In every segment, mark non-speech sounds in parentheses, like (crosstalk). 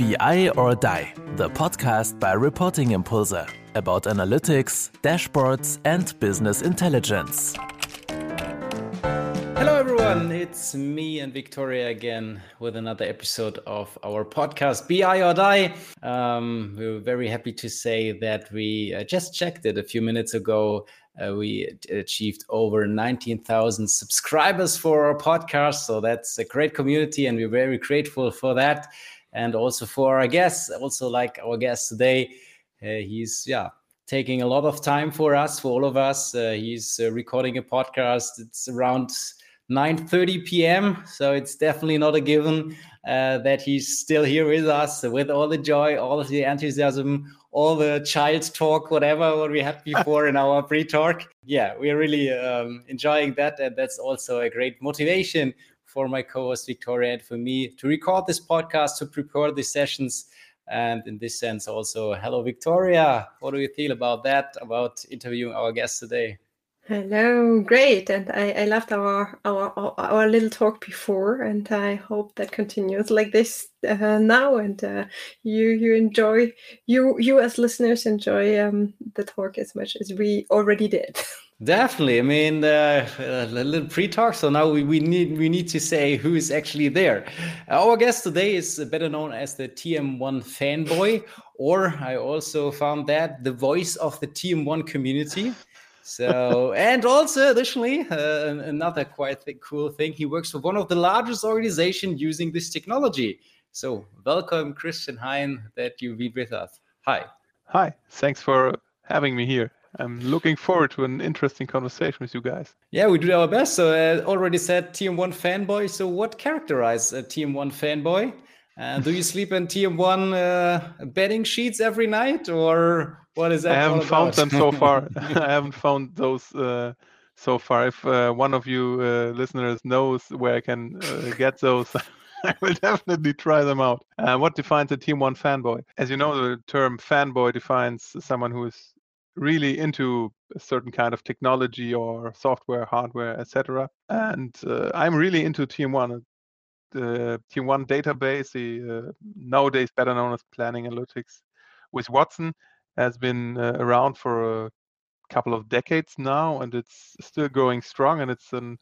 BI or Die, the podcast by Reporting Impulse about analytics, dashboards, and business intelligence. Hello, everyone. It's me and Victoria again with another episode of our podcast, BI or Die. Um, we're very happy to say that we uh, just checked it a few minutes ago. Uh, we achieved over 19,000 subscribers for our podcast. So that's a great community, and we're very grateful for that and also for our guests, also like our guest today. Uh, he's yeah taking a lot of time for us, for all of us. Uh, he's uh, recording a podcast. It's around 9:30 p.m. So it's definitely not a given uh, that he's still here with us with all the joy, all of the enthusiasm, all the child talk, whatever what we had (laughs) before in our pre-talk. Yeah, we're really um, enjoying that, and that's also a great motivation for my co-host Victoria and for me to record this podcast, to prepare these sessions. And in this sense, also, hello, Victoria. What do you feel about that, about interviewing our guest today? Hello, great, and I, I loved our, our our little talk before, and I hope that continues like this uh, now, and uh, you you enjoy you you as listeners enjoy um, the talk as much as we already did. (laughs) Definitely. I mean, uh, a little pre-talk. So now we, we need we need to say who is actually there. Our guest today is better known as the TM1 fanboy, or I also found that the voice of the TM1 community. So, and also additionally, uh, another quite th- cool thing, he works for one of the largest organizations using this technology. So, welcome, Christian Hein, that you be with us. Hi. Hi. Thanks for having me here. I'm looking forward to an interesting conversation with you guys. Yeah, we do our best. So, uh, already said TM1 fanboy. So, what characterizes a TM1 fanboy? Uh, do you sleep in TM1 uh, bedding sheets every night, or what is that? I haven't found them so far. (laughs) (laughs) I haven't found those uh, so far. If uh, one of you uh, listeners knows where I can get those. (laughs) I will definitely try them out. Uh, what defines a TM1 fanboy? As you know, the term fanboy defines someone who is really into a certain kind of technology or software, hardware, etc. And uh, I'm really into TM1. The TM1 database, the uh, nowadays better known as Planning Analytics with Watson, has been uh, around for a couple of decades now, and it's still going strong. And it's an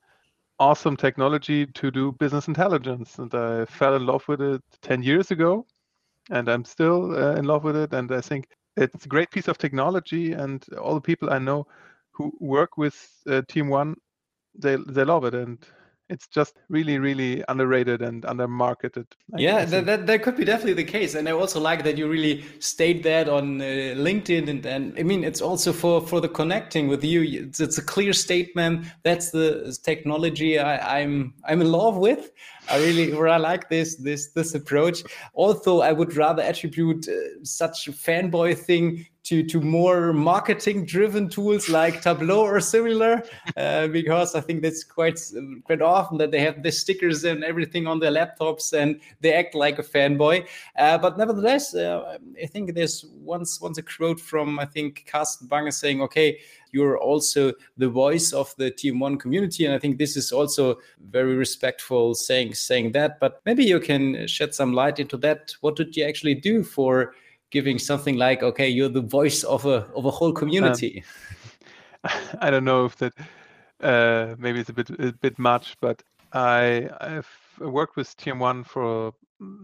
awesome technology to do business intelligence. And I fell in love with it 10 years ago, and I'm still uh, in love with it. And I think it's a great piece of technology, and all the people I know who work with uh, TM1, they they love it, and it's just really really underrated and undermarketed yeah that, that, that could be definitely the case and i also like that you really state that on uh, linkedin and, and i mean it's also for for the connecting with you. It's, it's a clear statement. That's the technology I, i'm i'm in love with. I really, (laughs) I like this this this approach. Although I would rather attribute uh, such a fanboy thing to to more marketing driven tools like Tableau or similar, uh, because I think that's quite quite often that they have the stickers and everything on their laptops and they act like a fanboy. Uh, but nevertheless, uh, I think there's once once a quote from I think Carsten Bange saying, "Okay." you're also the voice of the TM1 community. And I think this is also very respectful saying saying that. But maybe you can shed some light into that. What did you actually do for giving something like, okay, you're the voice of a of a whole community? Um, (laughs) I don't know if that uh, maybe it's a bit a bit much, but I I've worked with TM1 for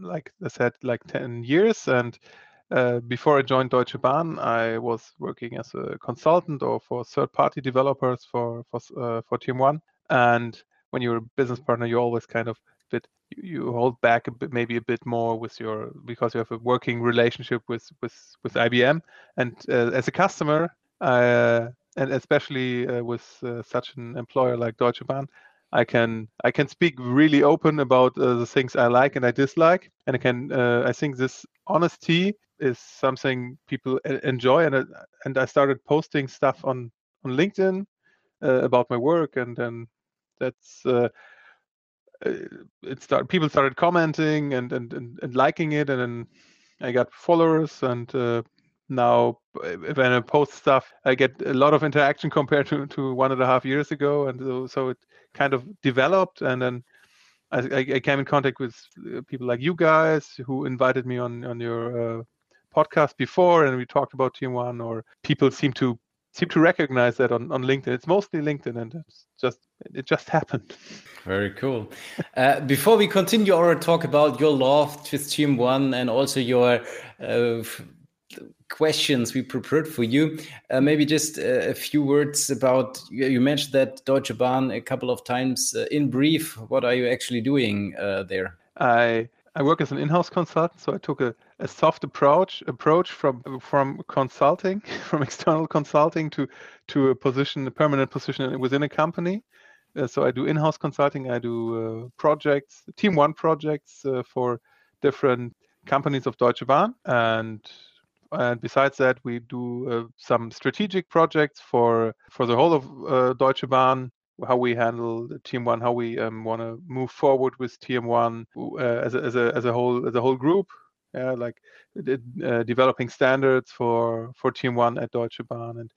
like I said like 10 years and uh, before I joined Deutsche Bahn, I was working as a consultant or for third-party developers for for uh, for TM1. And when you're a business partner, you always kind of bit you hold back a bit, maybe a bit more with your because you have a working relationship with with with IBM. And uh, as a customer, uh, and especially uh, with uh, such an employer like Deutsche Bahn, I can I can speak really open about uh, the things I like and I dislike, and I can uh, I think this honesty is something people enjoy, and and I started posting stuff on on LinkedIn about my work, and then that's it started. People started commenting and, and and and liking it, and then I got followers, and uh, now when I post stuff, I get a lot of interaction compared to to one and a half years ago, and so, so it kind of developed, and then I, I, came in contact with uh, people like you guys who invited me on on your uh, podcast before, and we talked about TM1. Or people seem to seem to recognize that on, on LinkedIn. It's mostly LinkedIn, and it's just it just happened. Very cool. Uh, before we continue our talk about your love with Team One and also your uh, questions we prepared for you, uh, maybe just a, a few words about you mentioned that Deutsche Bahn a couple of times. Uh, in brief, what are you actually doing uh, there? I I work as an in-house consultant, so I took a, a soft approach approach from from consulting, (laughs) from external consulting to to a position, a permanent position within a company. Uh, so I do in-house consulting. I do uh, projects, TM1 projects uh, for different companies of Deutsche Bahn, and and besides that, we do uh, some strategic projects for for the whole of uh, Deutsche Bahn how we handle TM1, how we um, want to move forward with TM1 uh, as, a, as a as a whole as a whole group. Yeah, like uh, developing standards for for TM1 at Deutsche Bahn and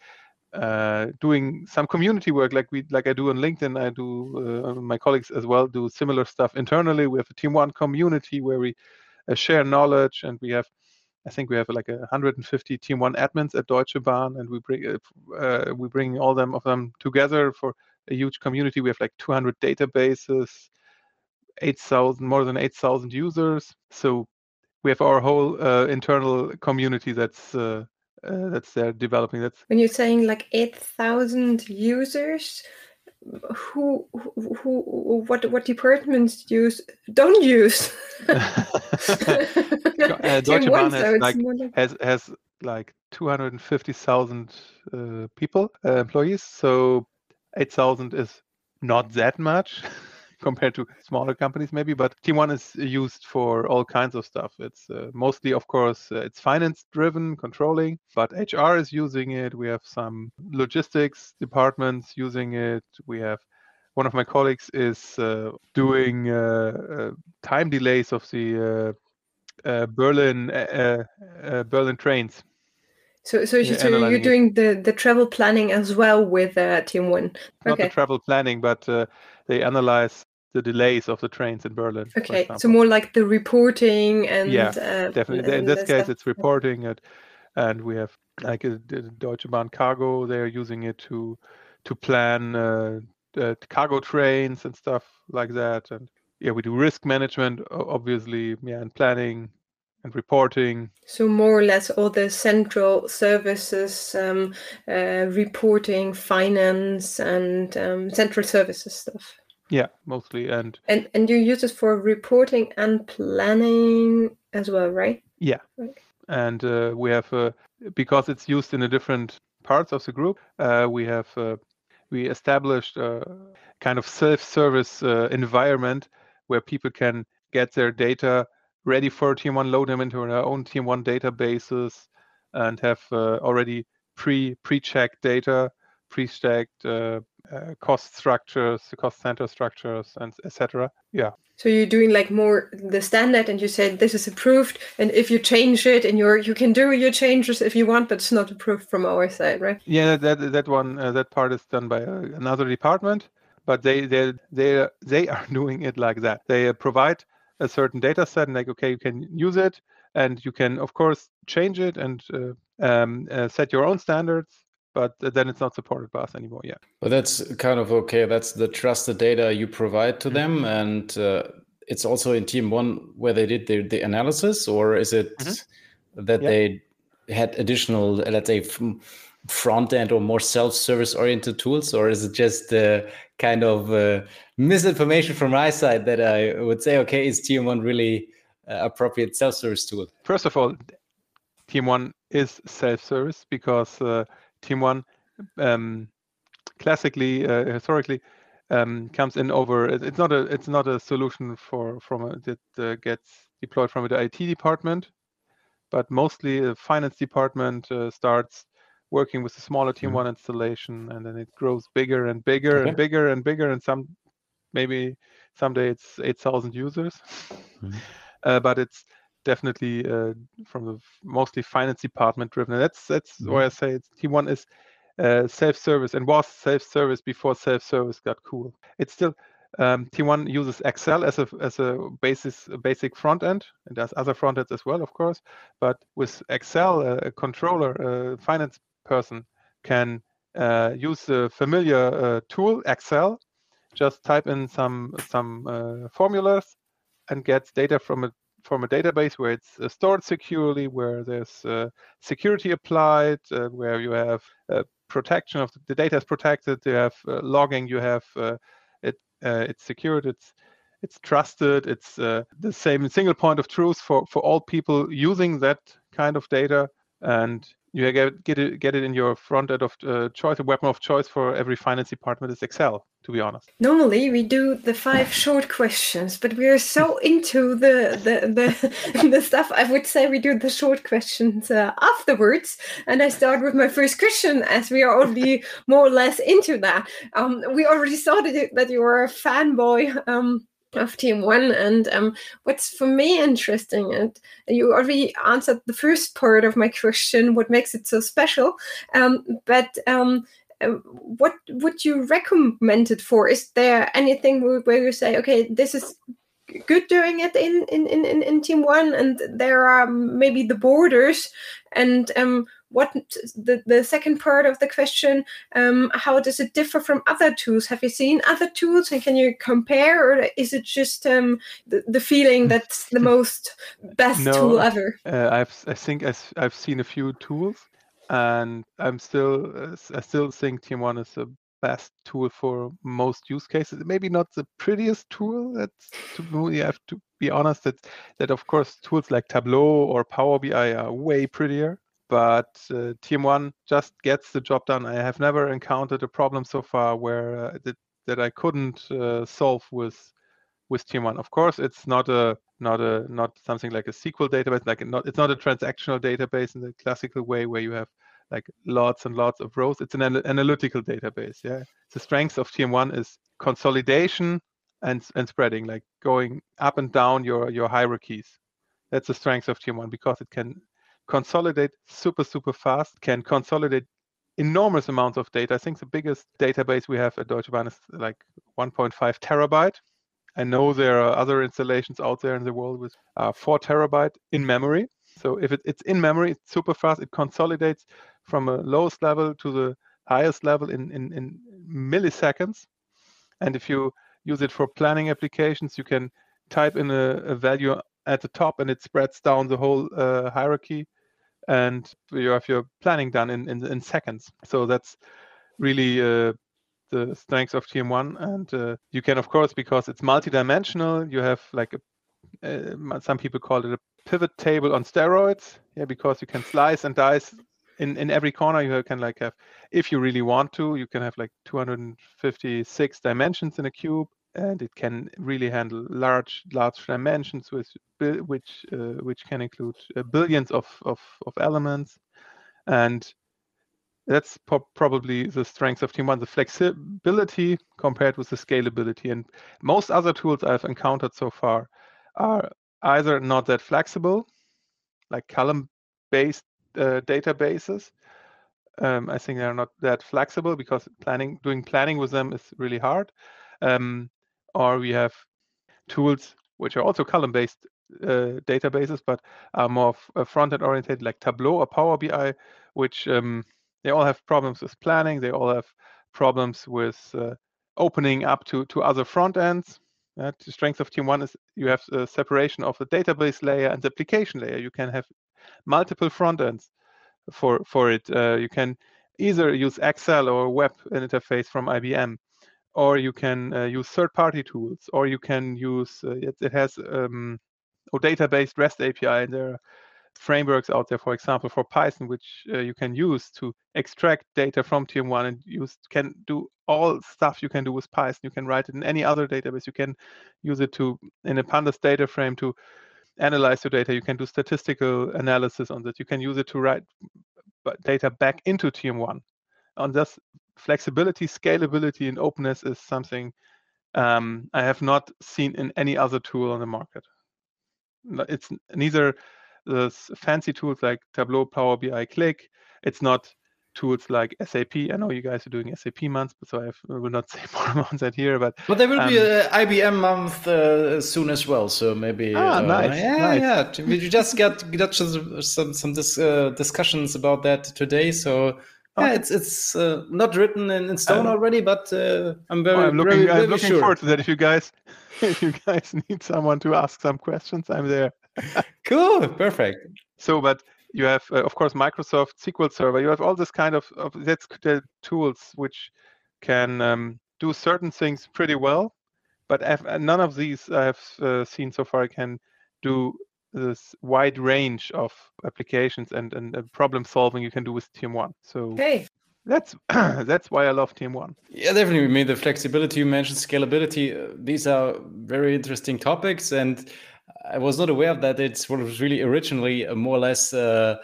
uh, doing some community work like we like I do on LinkedIn. I do uh, my colleagues as well do similar stuff internally. We have a TM1 community where we uh, share knowledge and we have I think we have like 150 TM1 admins at Deutsche Bahn, and we bring uh, we bring all them of them together for a huge community. We have like 200 databases, 8,000, more than 8,000 users. So we have our whole uh, internal community that's uh, uh, that's there developing. That's when you're saying like 8,000 users. Who, who, who, what, what departments use don't use? (laughs) uh, (laughs) Deutsche Bahn has, like, has has like 250,000 uh, people, uh, employees. So 8,000 is not that much (laughs) (laughs) compared to smaller companies maybe but TM1 is used for all kinds of stuff. It's uh, mostly of course uh, it's finance driven controlling but hr is using it. We have some logistics departments using it. We have one of my colleagues is uh, doing uh, uh, time delays of the uh, berlin berlin trains. So, so, so you're doing the, the travel planning as well with uh, TM1. Not the travel planning, but uh, they analyze the delays of the trains in Berlin. Okay, so more like the reporting and yeah, uh, definitely. in this case, stuff. it's reporting it, and we have like a, a Deutsche Bahn Cargo. They're using it to to plan uh, cargo trains and stuff like that, and yeah, we do risk management, obviously, yeah, and planning and reporting. So more or less all the central services, um, uh, reporting, finance, and um, central services stuff. Yeah, mostly, and and and you use it for reporting and planning as well, right? Yeah, right. and uh, we have uh, because it's used in a different parts of the group. Uh, we have uh, we established a kind of self-service uh, environment where people can get their data ready for TM1, load them into their own TM1 databases, and have uh, already pre pre-checked data, pre-stacked uh, cost structures, the cost center structures, and etc. Yeah. So you're doing like more the standard, and you said this is approved, and if you change it, and you're you can do your changes if you want, but it's not approved from our side, right? Yeah, that that one uh, that part is done by uh, another department, but they they they they (laughs) are doing it like that. They uh, provide a certain data set and like okay you can use it and you can of course change it and uh, um, uh, set your own standards but then it's not supported by us anymore yet but that's kind of okay that's the trusted data you provide to them mm-hmm. and uh, it's also in TM1 where they did the, the analysis or is it mm-hmm. that yeah. they had additional let's say front end or more self-service oriented tools or is it just uh, kind of uh, misinformation from my side that i would say okay is TM1 really uh, appropriate self-service tool first of all TM1 is self-service because uh, TM1 um, classically uh, historically um, comes in over it's not a it's not a solution for from a, that uh, gets deployed from the IT department but mostly the finance department starts working with a smaller team mm-hmm. one installation and then it grows bigger and bigger okay. and bigger and bigger and some maybe someday it's 8000 users mm-hmm. uh, but it's definitely uh, from the mostly finance department driven and that's that's mm-hmm. why i say it's TM1 is uh, self-service and was self-service before self-service got cool it's still Um, TM1 uses Excel as a as a basis a basic front end, and there's other front ends as well, of course. But with Excel, a controller, a finance person can uh, use the familiar uh, tool Excel, just type in some some uh, formulas, and gets data from a from a database where it's uh, stored securely, where there's uh, security applied, uh, where you have protection of the, the data is protected. You have logging. You have it. it's secured. It's it's trusted. It's the same single point of truth for for all people using that kind of data and you get get it get it in your front end of uh, choice, a weapon of choice for every finance department is Excel. To be honest, normally we do the five short questions, but we are so (laughs) into the the the, (laughs) the stuff. I would say we do the short questions uh, afterwards, and I start with my first question as we are already (laughs) more or less into that. Um, we already started that you are a fanboy. Um, of TM1 and um, what's for me interesting and you already answered the first part of my (laughs) question what makes it so special um, but um, uh, what would you recommend it for? Is there anything where you say okay this is good doing it in in in, in TM1 and there are maybe the borders and um what the, the second part of the question um, how does it differ from other tools? Have you seen other tools and can you compare or is it just um, the, the feeling that's the most best no, tool ever? uh, I've, i think I've, I've seen a few tools and i'm still uh, i still think TM1 is the best tool for most use cases maybe not the prettiest tool that's to you have to be honest that that of course tools like tableau or power bi are way prettier but uh, TM1 just gets the job done. I have never encountered a problem so far where uh, that, that I couldn't uh, solve with with TM1. Of course, it's not a not a not something like a SQL database. Like not it's not a transactional database in the classical way where you have like lots and lots of rows. It's an analytical database. Yeah, the strength of TM1 is consolidation and and spreading, like going up and down your your hierarchies. That's the strength of TM1 because it can consolidate super, super fast, can consolidate enormous amounts of data. I think the biggest database we have at Deutsche Bahn is like 1.5 terabyte. I know there are other installations out there in the world with uh, 4 terabyte in memory. So if it, it's in memory, it's super fast. It consolidates from a lowest level to the highest level in, in, in milliseconds. And if you use it for planning applications, you can type in a, a value at the top and it spreads down the whole uh, hierarchy and you have your planning done in, in, in seconds. So that's really uh, the strength of TM1. And uh, you can, of course, because it's multidimensional, you have like a, uh, some people call it a pivot table on steroids. Yeah, because you can slice and dice in, in every corner. You can like have, if you really want to, you can have like 256 dimensions in a cube and it can really handle large large dimensions with which uh, which can include uh, billions of, of, of elements and that's po- probably the strength of TM1 the flexibility compared with the scalability and most other tools i've encountered so far are either not that flexible like column based uh, databases um, i think they're not that flexible because planning doing planning with them is really hard um, or we have tools which are also column-based uh, databases, but are more uh, front-end oriented, like Tableau or Power BI, which um, they all have problems with planning. They all have problems with uh, opening up to to other front ends. Uh, the strength of TM1 is you have a separation of the database layer and the application layer. You can have multiple front ends for for it. Uh, you can either use Excel or web interface from IBM or you can uh, use third-party tools, or you can use uh, it, it, has um, a database REST API, there are frameworks out there, for example, for Python, which uh, you can use to extract data from TM1 and use can do all stuff you can do with Python. You can write it in any other database. You can use it to in a pandas data frame to analyze your data. You can do statistical analysis on that. You can use it to write data back into TM1 on this flexibility, scalability, and openness is something um, I have not seen in any other tool on the market. It's neither the fancy tools like Tableau, Power BI, Qlik. It's not tools like SAP. I know you guys are doing SAP months, but so I, have, will not (laughs) say more about that here. But but there will um, be an IBM month uh, soon as well. So maybe ah, uh, nice, yeah, nice. yeah. We just got got some some, some dis, uh, discussions about that today. So. Yeah, it's it's uh, not written in, in stone um, already, but uh, I'm very, I'm looking, very, very I'm looking sure. forward to that. If you guys, (laughs) if you guys need someone to ask some questions, I'm there. (laughs) cool, perfect. So, but you have uh, of course microsoft sql server you have all this kind of, of that's the tools which can um, do certain things pretty well but I've, uh, none of these i have uh, seen so far can do this wide range of applications and, and uh, problem solving you can do with TM1. so hey that's (clears throat) that's why I love TM1. Yeah, definitely. I mean, the flexibility you mentioned, scalability. Uh, these are very interesting topics, and I was not aware of that. It's what was really originally a more or less uh,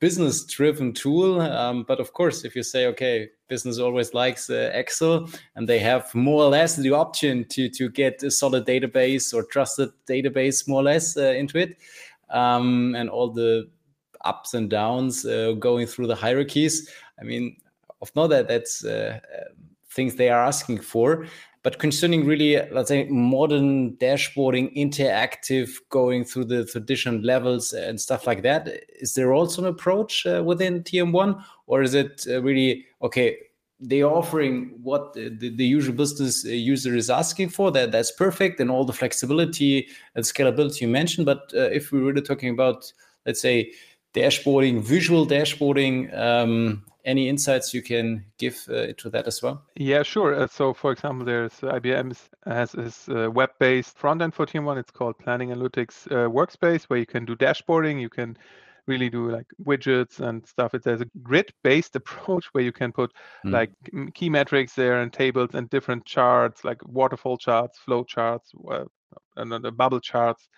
business driven tool. Um, but of course, if you say, okay, business always likes uh, Excel and they have more or less the option to, to get a solid database or trusted database more or less uh, into it. Um, and all the ups and downs uh, going through the hierarchies. I mean, of know that that's uh, uh, things they are asking for. But concerning really, let's say, modern dashboarding, interactive, going through the traditional levels and stuff like that, is there also an approach uh, within TM1, or is it uh, really okay? They are offering what the, the, usual business uh, user is asking for. That that's perfect, and all the flexibility and scalability you mentioned. But uh, if we're really talking about, let's say, dashboarding, visual dashboarding, um, any insights you can give uh, to that as well? Yeah, sure. Uh, so, for example, there's uh, IBM has this uh, web-based front end for TM1. It's called Planning Analytics uh, Workspace, where you can do dashboarding. You can really do like widgets and stuff. It has a grid-based (laughs) approach where you can put mm. like key metrics there and tables and different charts, like waterfall charts, flow charts, uh, and the bubble charts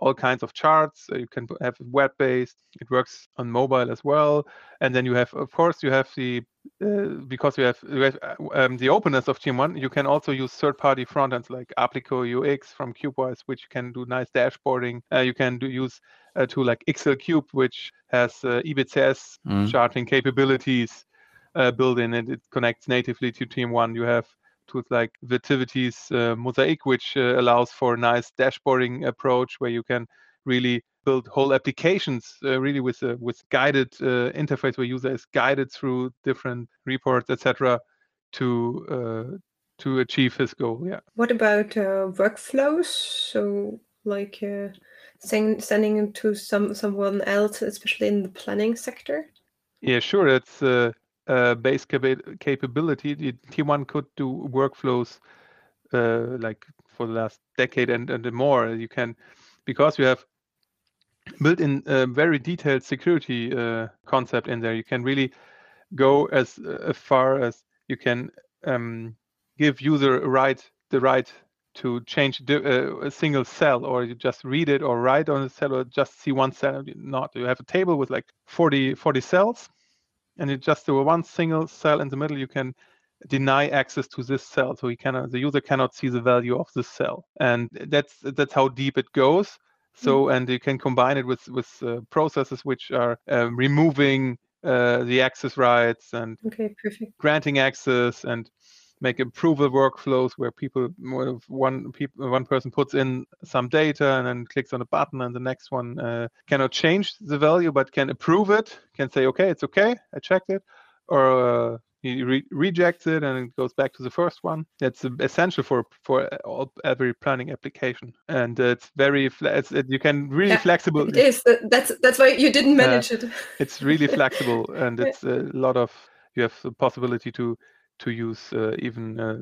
all kinds of charts. you can have web-based. It works on mobile as well. And then you have, of course, you have the uh, because you have, you have uh, um, the openness of TM1. You can also use third-party front ends like Apliqo UX from Cubewise, which can do nice dashboarding. Uh, you can do use a tool like XLCube, which has uh, IBCS mm. charting capabilities uh, built in, and it connects natively to TM1. You have tools like Vertivity's uh, Mosaic, which uh, allows for a nice dashboarding approach where you can really build whole applications uh, really with a with guided uh, interface where user is guided through different reports, etc., to uh, to achieve his goal. Yeah. What about uh, workflows? So like send, sending it to some someone else, especially in the planning sector. Yeah, sure. It's uh, base cap- capability, the T1 could do workflows uh, like for the last decade and, and more. You can, because you have built in a very detailed security uh, concept in there, you can really go as uh, far as you can um, give user right the right to change uh, a single cell or you just read it or write on a cell or just see one cell not you have a table with like 40 40 cells and it just do one single cell in the middle, you can deny access to this cell. So he cannot, the user cannot see the value of this cell, and that's that's how deep it goes. So mm-hmm. and you can combine it with with uh, processes which are uh, removing uh, the access rights and okay, perfect. granting access and make approval workflows where people one people one person puts in some data and then clicks on a button and the next one uh, cannot change the value but can approve it can say okay it's okay i checked it or uh, he re- rejects it and it goes back to the first one. That's essential for for all, every planning application. And it's very fle- it's, it, you can really yeah, flexible it is that's that's why you didn't manage it. It's really (laughs) flexible and it's a lot of you have the possibility to to use uh, even uh,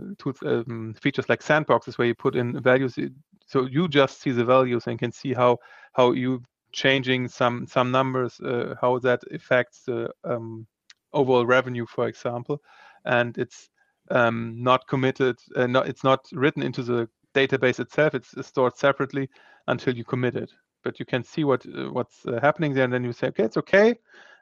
um, features like sandboxes where you put in values. So you just see the values and can see how how you changing some some numbers, uh, how that affects the um, overall revenue, for example. And it's um, not committed. Uh, it's not written into the database itself. It's stored separately until you commit it. But you can see what uh, what's uh, happening there, and then you say, okay, it's okay.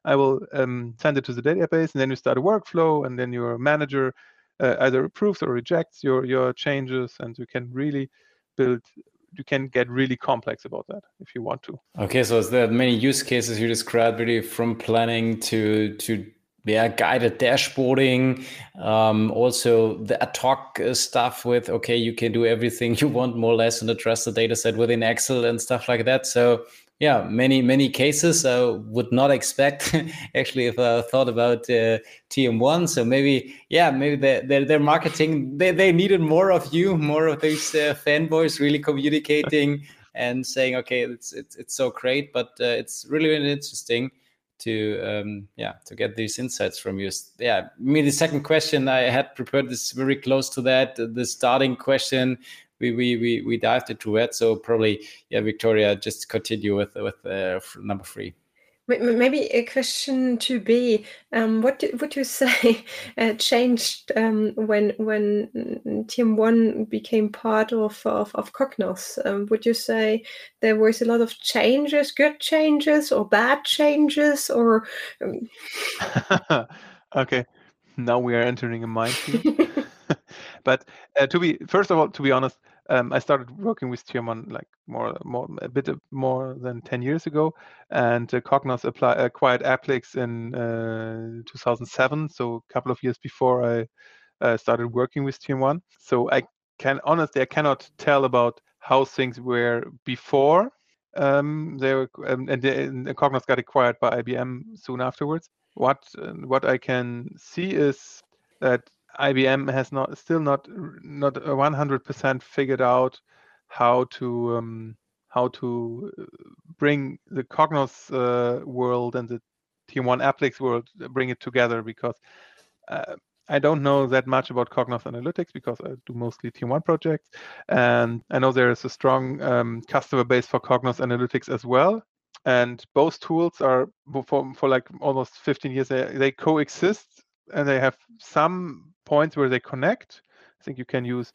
I will um, send it to the database, and then you start a workflow, and then your manager uh, either approves or rejects your your changes, and you can really build. You can get really complex about that if you want to. Okay, so there many use cases you described, really from planning to to yeah guided dashboarding um, also the ad hoc uh, stuff with okay you can do everything (laughs) you want more or less and address the data set within excel and stuff like that. So yeah many many cases i would not expect (laughs) actually if i thought about uh, tm1 so maybe yeah maybe their, their, marketing they, they needed more of you more of these uh, fanboys really communicating and saying okay it's it's, it's so great but uh, it's really really interesting to um, yeah to get these insights from you. Yeah me the second question i had prepared this very close to that the starting question. We we we, we dived into it so probably yeah victoria just continue with with uh, number three Maybe a question to be: um, What do, would you say (laughs) uh, changed um, when when TM1 became part of of, of Cognos? Um, would you say there was a lot of changes, good changes, or bad changes, or? Um? (laughs) okay, now we are entering a minefield. (laughs) but uh, to be first of all, to be honest, um, I started working with TM1 like more, more a bit more than 10 years ago, and uh, Cognos apply, acquired Applix in uh, 2007, so a couple of years before I uh, started working with TM1. So I can honestly I cannot tell about how things were before um, they were, um, and, and Cognos got acquired by IBM soon afterwards. What what I can see is that IBM has not still not not 100% figured out how to um, how to uh, bring the Cognos uh, world and the TM1 Applix world uh, bring it together because uh, I don't know that much about Cognos Analytics because I do mostly TM1 projects, and I know there is a strong um, customer base for Cognos Analytics as well. And both tools are for, for like almost 15 years they, they coexist and they have some points where they connect. I think you can use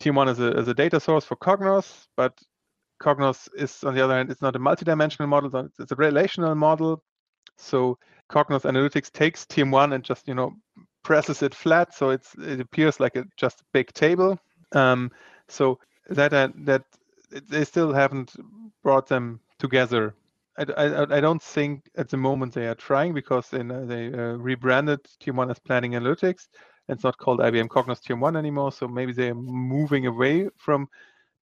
TM1 as a, as a data source for Cognos, but Cognos is, on the other hand, it's not a multidimensional model, it's a relational model. So Cognos Analytics takes TM1 and just, you know, presses it flat, so it's it appears like a just big table. Um, so that uh, that they still haven't brought them together I, I, don't think at the moment they are trying because they, they uh, rebranded TM1 as Planning Analytics. It's not called IBM Cognos TM1 anymore. So maybe they're moving away from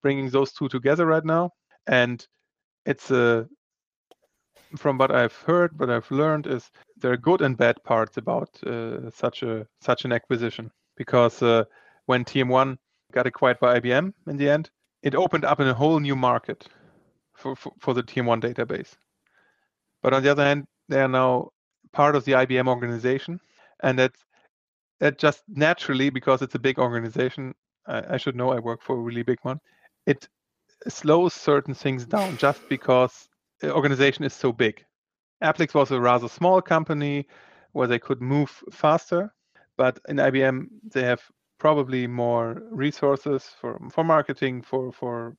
bringing those two together right now. And it's a, uh, from what I've heard, what I've learned is there are good and bad parts about uh, such a such an acquisition because uh, when TM1 got acquired by IBM in the end, it opened up in a whole new market for, for, for the TM1 database. But on the other hand, they are now part of the IBM organization, and that's that just naturally because it's a big organization. I, I should know I work for a really big one. It slows certain things down just because the organization is so big. Applix was a rather small company where they could move faster, but in IBM they have probably more resources for for marketing, for for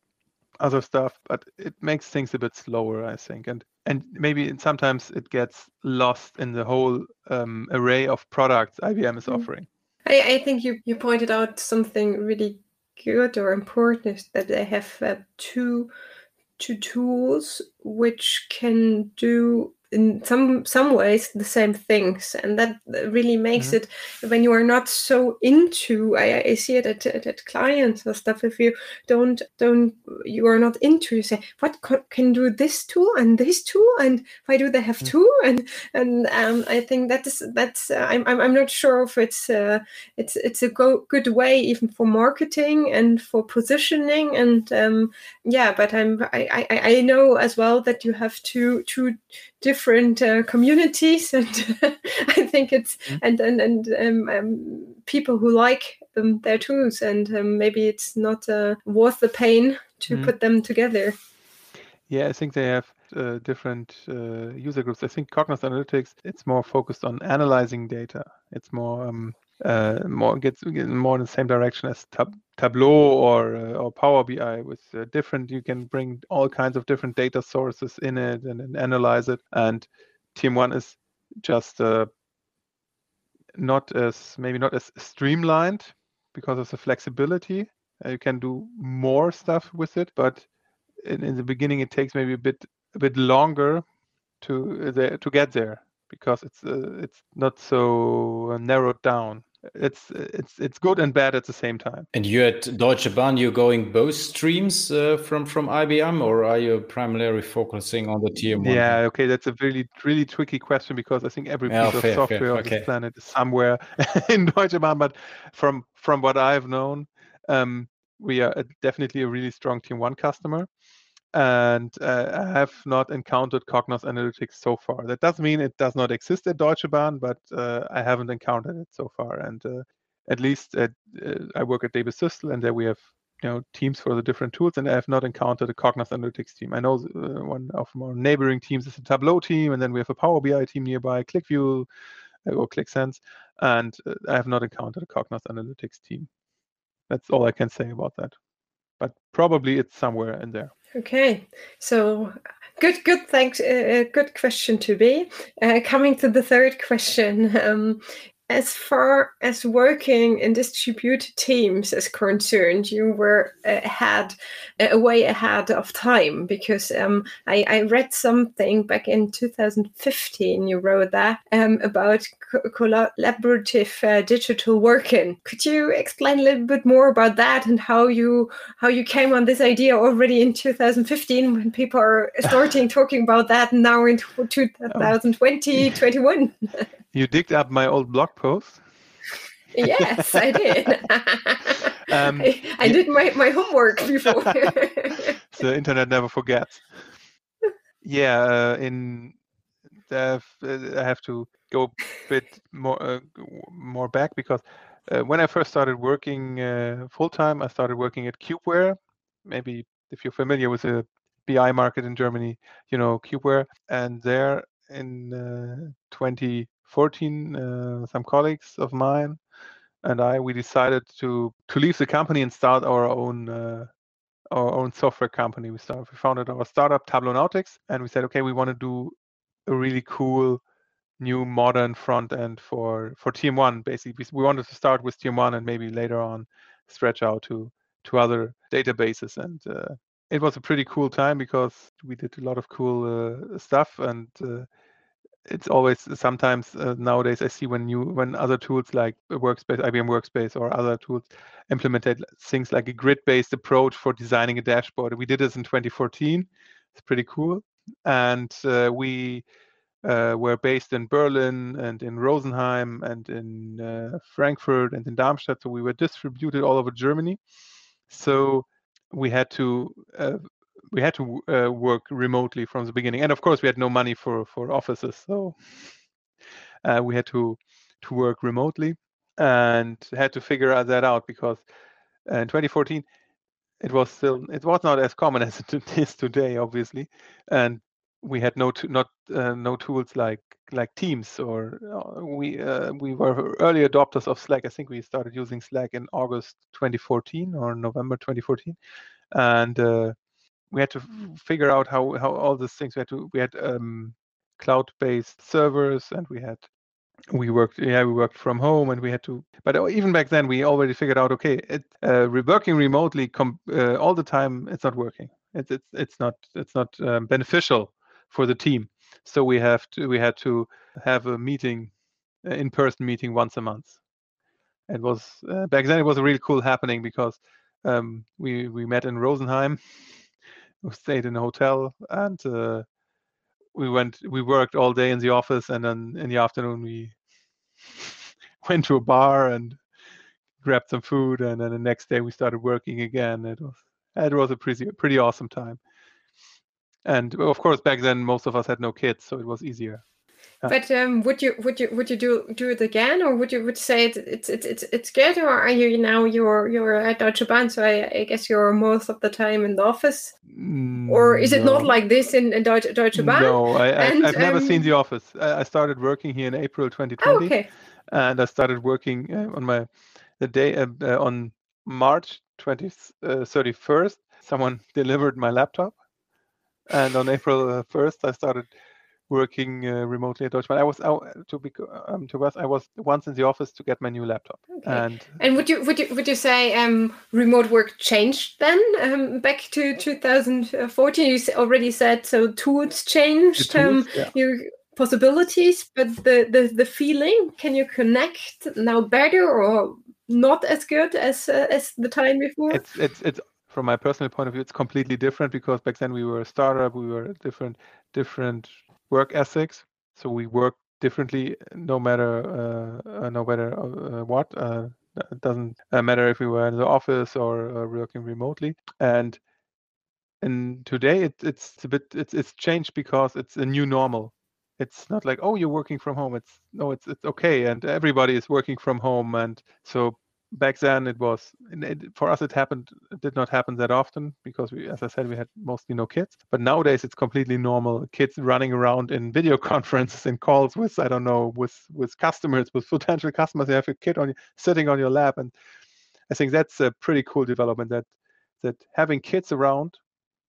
other stuff, but it makes things a bit slower, I think, and and maybe sometimes it gets lost in the whole um, array of products IBM is mm. offering. I, I think you you pointed out something really good or important that they have uh, two two tools which can do in some some ways the same things and that really makes mm-hmm. it when you are not so into I, I see it at, at, at, clients or stuff if you don't don't you are not into you say what co- can do this tool and this tool and why do they have mm-hmm. two and and um, I think that is that's uh, I'm, I'm not sure if it's uh, it's it's a go- good way even for marketing and for positioning and um, yeah but I'm I, I I know as well that you have two two different uh, communities (laughs) and i think it's mm-hmm. and and, and um, um, people who like um, their tools and um, maybe it's not uh, worth the pain to mm-hmm. put them together yeah i think they have uh, different uh, user groups i think cognos analytics it's more focused on analyzing data it's more um, uh, more gets more in the same direction as tab- Tableau or uh, or Power BI with uh, different. You can bring all kinds of different data sources in it and, and analyze it. And TM1 is just uh, not as maybe not as streamlined because of the flexibility. You can do more stuff with it, but in, in the beginning it takes maybe a bit a bit longer to to get there because it's uh, it's not so narrowed down it's it's it's good and bad at the same time. And you at Deutsche Bahn, you're going both streams uh, from from IBM, or are you primarily focusing on the tier one? Yeah, okay, that's a really really tricky question because I think every piece yeah, fair, of software fair. on okay. this planet is somewhere (laughs) in Deutsche Bahn. But from from what I've known, um, we are definitely a really strong TM1 customer and uh, I have not encountered Cognos Analytics so far. That doesn't mean it does not exist at Deutsche Bahn, but uh, I haven't encountered it so far. And uh, at least at, uh, I work at DB Systel, and there we have you know teams for the different tools, and I have not encountered a Cognos Analytics team. I know uh, one of our neighboring teams is a Tableau team, and then we have a Power BI team nearby, QlikView uh, or Qlik Sense, and I have not encountered a Cognos Analytics team. That's all I can say about that. But probably it's somewhere in there. Okay, so good, good. Thanks. Uh, good question to be. Uh, coming to the third question, (laughs) um, as far as working in distributed teams is concerned, you were ahead, uh, way ahead of time because um, I, I, read something back in 2015. You wrote that um, about co- collaborative uh, digital working. Could you explain a little bit more about that and how you how you came on this idea already in 2015 when people are starting (laughs) talking about that now in 2020, 21? (laughs) You digged up my old blog post? yes, I did. (laughs) um, I, I did my, my homework before. (laughs) the internet never forgets. Yeah, uh, in uh, I have to go a bit more uh, more back because uh, when I first started working uh, full time, I started working at Cubeware. Maybe if you're familiar with the BI market in Germany, you know Cubeware, and there in uh, 20 14, uh, some colleagues of mine and I, we decided to to leave the company and start our own uh, our own software company. We started, we founded our startup Tableau Nautics and we said, okay, we want to do a really cool new modern front end for for TM1. Basically, we wanted to start with TM1 and maybe later on stretch out to to other databases. And uh, it was a pretty cool time because we did a lot of cool uh, stuff and uh, it's always sometimes uh, nowadays I see when you when other tools like Workspace, IBM Workspace, or other tools implemented things like a grid-based approach for designing a dashboard. We did this in 2014. It's pretty cool, and uh, we uh, were based in Berlin and in Rosenheim and in uh, Frankfurt and in Darmstadt. So we were distributed all over Germany. So we had to uh, we had to uh, work remotely from the beginning, and of course we had no money for for offices, so uh, we had to to work remotely and had to figure that out because uh, in 2014 it was still it was not as common (laughs) as it is today, obviously, and we had no not uh, no tools like like Teams or uh, we uh, we were early adopters of Slack. I think we started using Slack in August 2014 or November 2014, and we had to figure out how how all these things we had to we had um, cloud-based servers and we had we worked yeah we worked from home and we had to but uh, even back then we already figured out okay it uh, working remotely com- uh, all the time it's not working. It's it's it's not it's not um, beneficial for the team. So we have to we had to have a meeting in person meeting once a month. It was uh, back then it was a really cool happening because um, we we met in Rosenheim we stayed in a hotel and uh, we went we worked all day in the office and then in the afternoon we (laughs) went to a bar and grabbed some food and then the next day we started working again. It was it was a pretty pretty awesome time. And of course back then most of us had no kids so it was easier but um, would you would you would you do do it again, or would you would say it, it's it's it's it's good, or are you now you're you're at Deutsche Bahn, so I, I guess you're most of the time in the office, or is it not like this in, in Deutsche, Deutsche Bahn? No, I, and, I have never um, seen the office. I, I, started working here in April 2020, oh, okay. and I started working uh, on my the day uh, uh, on March 20 31st. Someone delivered my laptop, and on April 1st I started working uh, remotely at Deutsche Bahn. I was uh, to be um, to us. I was once in the office to get my new laptop. Okay. And and would you would you would you say um, remote work changed then um, back to 2014? You already said so. Tools changed. Tools, um, yeah. You possibilities, but the, the the feeling can you connect now better or not as good as uh, as the time before? It's it's it's from my personal point of view, it's completely different because back then we were a startup, we were different different work ethics, so we work differently no matter uh, uh no matter uh, what. Uh, it doesn't uh, matter if we were in the office or working remotely, and and today it, it's a bit it's it's changed because it's a new normal it's not like oh you're working from home it's no it's it's okay and everybody is working from home and so back then it was it, for us it happened it did not happen that often because we as i said we had mostly no kids. But nowadays it's completely normal kids running around in (laughs) video conferences and calls with i don't know with with customers with potential customers. You have a kid on sitting on your lap. And i think that's a pretty cool development that that having kids around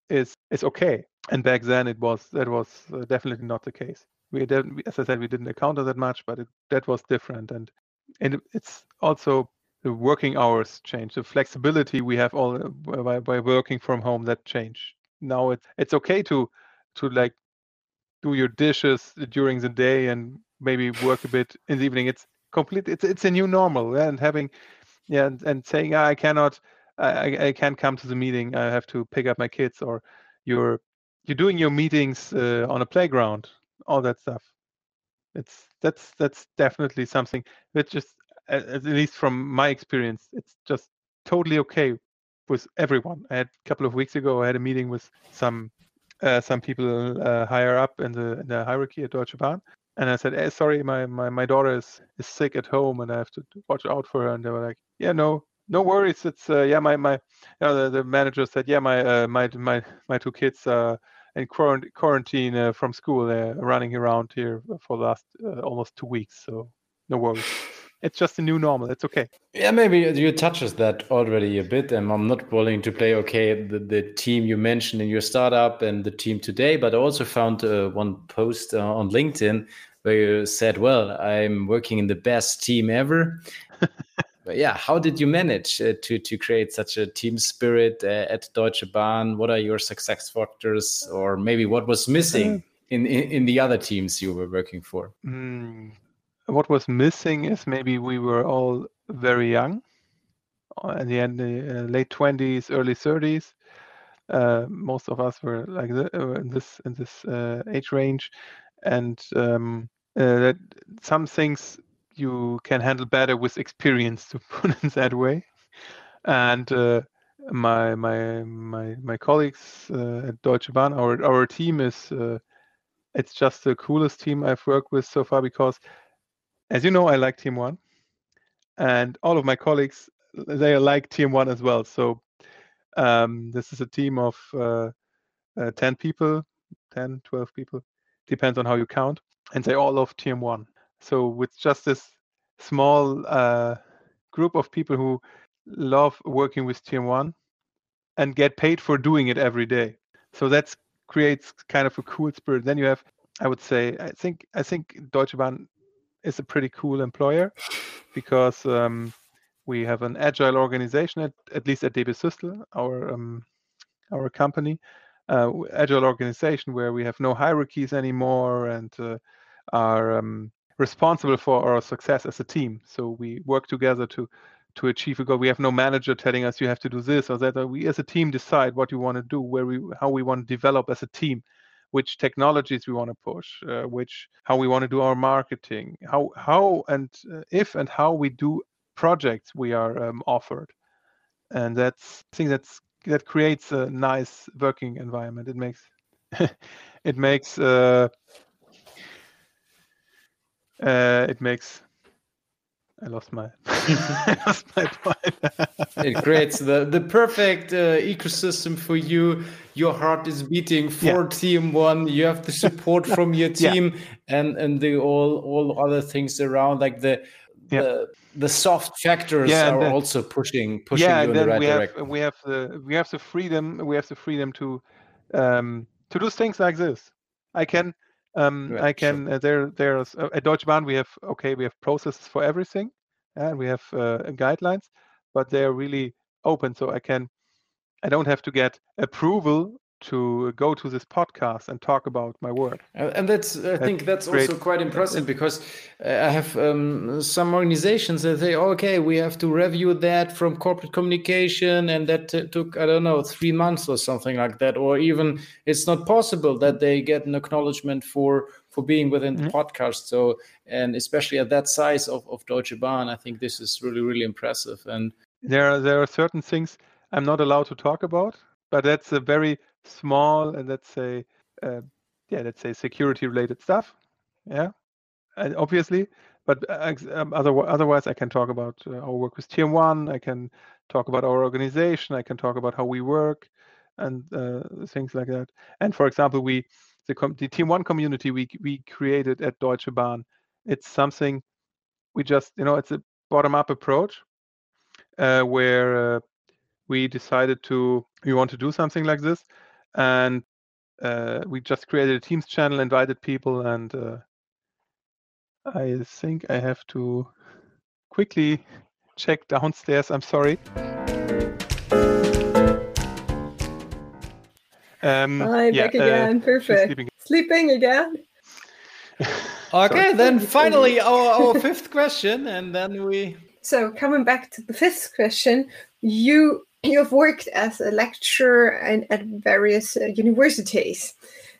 is is okay. And back then it was that was uh, definitely not the case. We didn't as i said we didn't encounter that much but it, that was different. And and it's also the working hours change the flexibility we have all uh, by, by working from home that change. Now it's it's okay to to like do your dishes during the day and maybe work a bit in the evening. It's complete it's it's a new normal and having yeah and, and saying i cannot I, I can't come to the meeting i have to pick up my kids or you're you're doing your meetings uh, on a playground all that stuff. It's that's that's definitely something that just at least from my experience, it's just totally okay with everyone. I had a couple of weeks ago, I had a meeting with some uh, some people uh, higher up in the in the hierarchy at Deutsche Bahn, and I said, hey, "Sorry, my, my my daughter is is sick at home, and I have to watch out for her." And they were like, "Yeah, no, no worries. It's uh, yeah, my my you know, the, the manager said, yeah, my uh, my my my two kids are in quarantine uh, from school. They're running around here for the last uh, almost two weeks, so no worries." It's just a new normal. It's okay. Yeah, maybe you touches that already a bit, and I'm not willing to play okay the, the team you mentioned in your startup and the team today, but I also found uh, one post uh, on LinkedIn where you said, "Well, I'm working in the best team ever." (laughs) but yeah, how did you manage uh, to to create such a team spirit uh, at Deutsche Bahn? What are your success factors, or maybe what was missing? Uh, in, in, in the other teams you were working for? Mm, what was missing is maybe we were all very young, uh, at the end, uh, late twenties, early thirties. Uh, most of us were like the, uh, in this in this uh, age range, and um, uh, that some things you can handle better with experience, (laughs) to put it that way. And my my my my colleagues at Deutsche Bahn, our our team is it's just the coolest team I've worked with so far because as you know, I like TM1, and all of my colleagues they like TM1 as well. So um, this is a team of uh, uh, 10 people, 10, 12 people, depends on how you count, and they all love TM1. So with just this small uh, group of people who love working with TM1 and get paid for doing it every day. So that creates kind of a cool spirit. Then you have, I would say, I think I think Deutsche Bahn is a pretty cool employer because um, we have an agile organization at, at least at DB Systel, our um, our company, uh, agile organization where we have no hierarchies anymore and uh, are um, responsible for our success as a team. So we work together to to achieve a goal. We have no manager telling us you have to do this or that. We as a team decide what we want to do, where we how we want to develop as a team which technologies we want to push, uh, which how we want to do our marketing, how how and uh, if and how we do projects we are um, offered, and that's I think that's that creates a nice working environment. It makes (laughs) it makes uh, uh, it makes I lost my (laughs) I (laughs) lost my point. it creates the the perfect uh, ecosystem for you. Your heart is beating for yeah. TM1. You have the support (laughs) from your team yeah. and and the all all other things around like the yeah. the the soft factors yeah, are also pushing pushing you in the right we direction. Have, we have the we have the freedom we have the freedom to um to do things like this. I can um, I can sure. uh, there there's uh, at Deutsche Bahn we have okay we have processes for everything and we have uh, guidelines, but they are really open. So I can I don't have to get approval to go to this podcast and talk about my work. And that's, I think that's great. also quite impressive because uh, I have um, some organizations that say, okay, we have to review that from corporate communication, and that took, I don't know, three months or something like that, or even it's not possible that they get an acknowledgement for for being within the mm-hmm. podcast. So, and especially at that size of, of Deutsche Bahn, I think this is really, really impressive. And there are, there are certain things I'm not allowed to talk about, but that's a very small and let's say, uh, yeah, let's say security related stuff. Yeah, and obviously, but uh, um, other, otherwise, I can talk about uh, our work with TM1. I can talk about our organization. I can talk about how we work and uh, things like that. And for example, we the, the TM1 community we we created at Deutsche Bahn. It's something we just you know it's a bottom up approach uh, where uh, we decided to we want to do something like this, and uh, we just created a Teams channel, invited people, and uh, I think I have to quickly check downstairs. I'm sorry. Um, Hi, yeah, back again. Uh, Perfect. Sleeping. sleeping. again. (laughs) okay, then finally our, our fifth question, and then we. So coming back to the fifth question, you you have worked as a lecturer and at various uh, universities.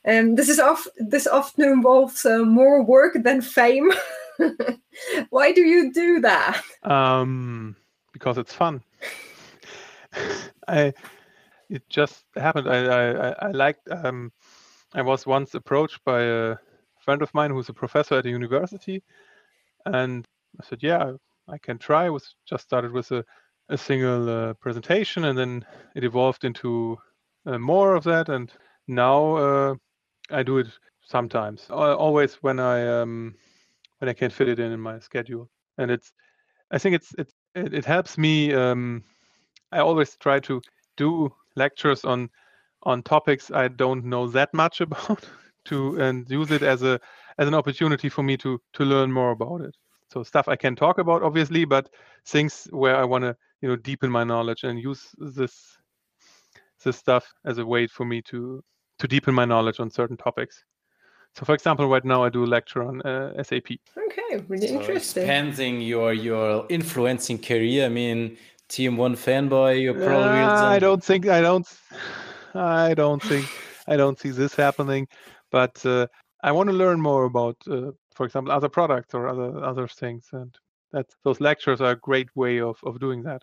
Um, this is off. This often involves uh, more work than fame. (laughs) Why do you do that? Um, because it's fun. (laughs) I it just happened. I I, I liked. Um, I was once approached by a friend of mine who's a professor at a university, and I said, "Yeah, I can try." I was just started with a a single uh, presentation, and then it evolved into uh, more of that, and now uh, I do it sometimes. Always when I um, when I can fit it in in my schedule, and it's. I think it's it's it, it helps me. Um, I always try to do lectures on on topics I don't know that much (laughs) about to and use it as a as an opportunity for me to to learn more about it. So stuff I can talk about obviously, but things where I want to you know deepen my knowledge and use this this stuff as a way for me to to deepen my knowledge on certain topics. So, for example, right now I do a lecture on uh, SAP. Okay, really so interesting. Expanding your your influencing career. I mean, TM1 fanboy. You're probably. Uh, I don't think. I don't. I don't think. I don't see this happening. But uh, I want to learn more about, uh, for example, other products or other other things, and that those lectures are a great way of of doing that.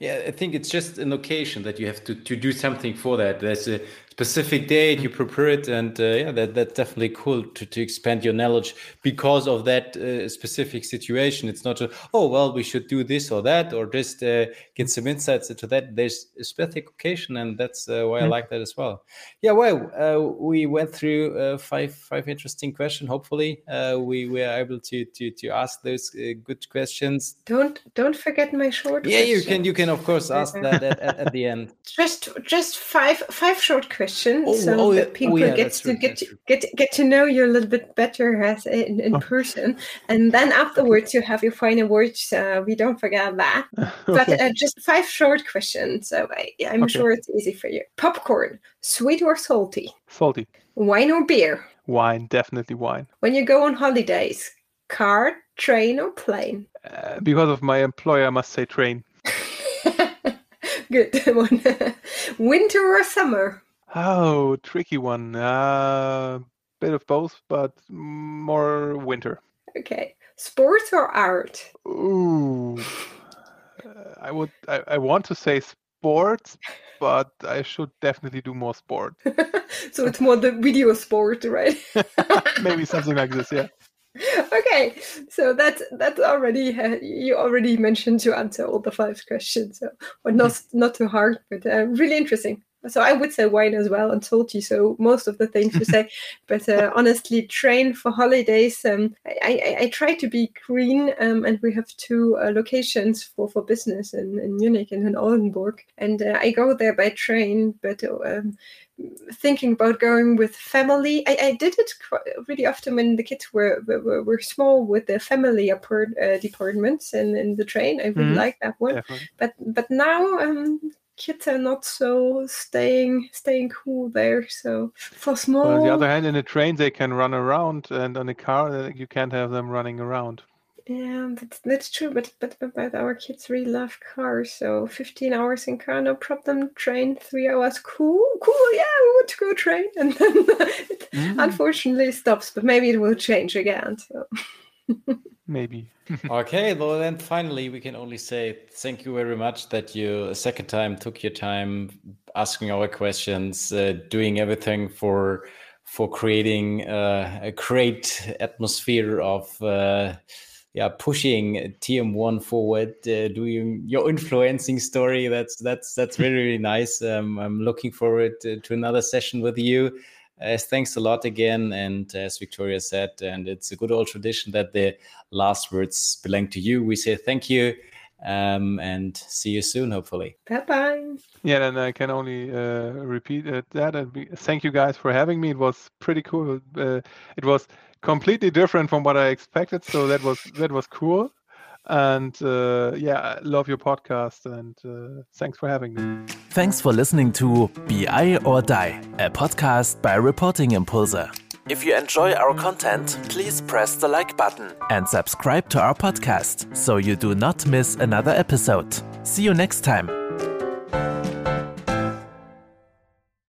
Yeah, I think it's just an occasion that you have to, to do something for that. There's a specific date, you mm-hmm. prepare it, and uh, yeah, that, that's definitely cool to, to expand your knowledge because of that uh, specific situation. It's not just, oh, well, we should do this or that, or just uh, get some insights into that. There's a specific occasion, and that's uh, why I mm-hmm. like that as well. Yeah, well, uh, we went through uh, five five interesting questions. Hopefully, we were able to to to ask those good questions. Don't don't forget my short. Yeah, you can you can of course ask (laughs) that at, at, at, the end. Just just five five short questions oh, so oh, that people oh, yeah, get to true, get to, get get to know you a little bit better as in, in oh. person, and then afterwards you have your final words. Uh, we don't forget that. (laughs) okay. But uh, just five short questions. So I, am okay. sure it's easy for you. Popcorn, sweet or salty? Salty. Wine or beer? Wine, definitely wine. When you go on holidays, car, train, or plane? Uh, because of my employer, I must say train. (laughs) Good (laughs) one. Winter or summer? Oh, tricky one. Uh, bit of both, but more winter. Okay. Sports or art? Ooh. I would. I, I want to say sports, but I should definitely do more sport. (laughs) so it's more the video sport, right? (laughs) Maybe something like this. Yeah okay so that's that's already uh, you already mentioned to answer all the five questions so well, not not too hard but uh, really interesting so I would say wine as well and salty. So most of the things you say, (laughs) but uh, honestly, train for holidays. Um, I, I, I, try to be green, um, and we have two uh, locations for for business in, in Munich and in Oldenburg, and uh, I go there by train. But um, thinking about going with family. I, I did it quite, really often when the kids were were, were small with the family apart, uh, departments and in the train. I really mm-hmm. like that one. Definitely. But but now um, kids are not so staying staying cool there. So for small. Well, on the other hand, in a train they can run around, and on a car uh, you can't have them running around. Yeah, that's, that's true. But, but but but our kids really love cars. So 15 hours in car, no problem. Train, three hours, cool, cool. Yeah, we want to go train, and then (laughs) it mm. unfortunately stops. But maybe it will change again. So. (laughs) maybe. (laughs) okay, well then finally we can only say thank you very much that you a second time took your time asking our questions, uh, doing everything for for creating uh, a great atmosphere of uh, yeah pushing TM1 forward, uh, doing your influencing story. That's that's that's really really nice. Um, I'm looking forward to, to another session with you. Uh, thanks a lot again. And as Victoria said, and it's a good old tradition that the last words belong to you. We say thank you um, and see you soon, hopefully. Bye bye. Yeah, and I can only uh, repeat uh, that. And be, thank you guys for having me. It was pretty cool. Uh, it was completely different from what I expected, so that was that was cool. And uh, yeah, I love your podcast and uh, thanks for having me. Thanks for listening to BI or Die, a podcast by Reporting Impulse. If you enjoy our content, please press the like button and subscribe to our podcast so you do not miss another episode. See you next time.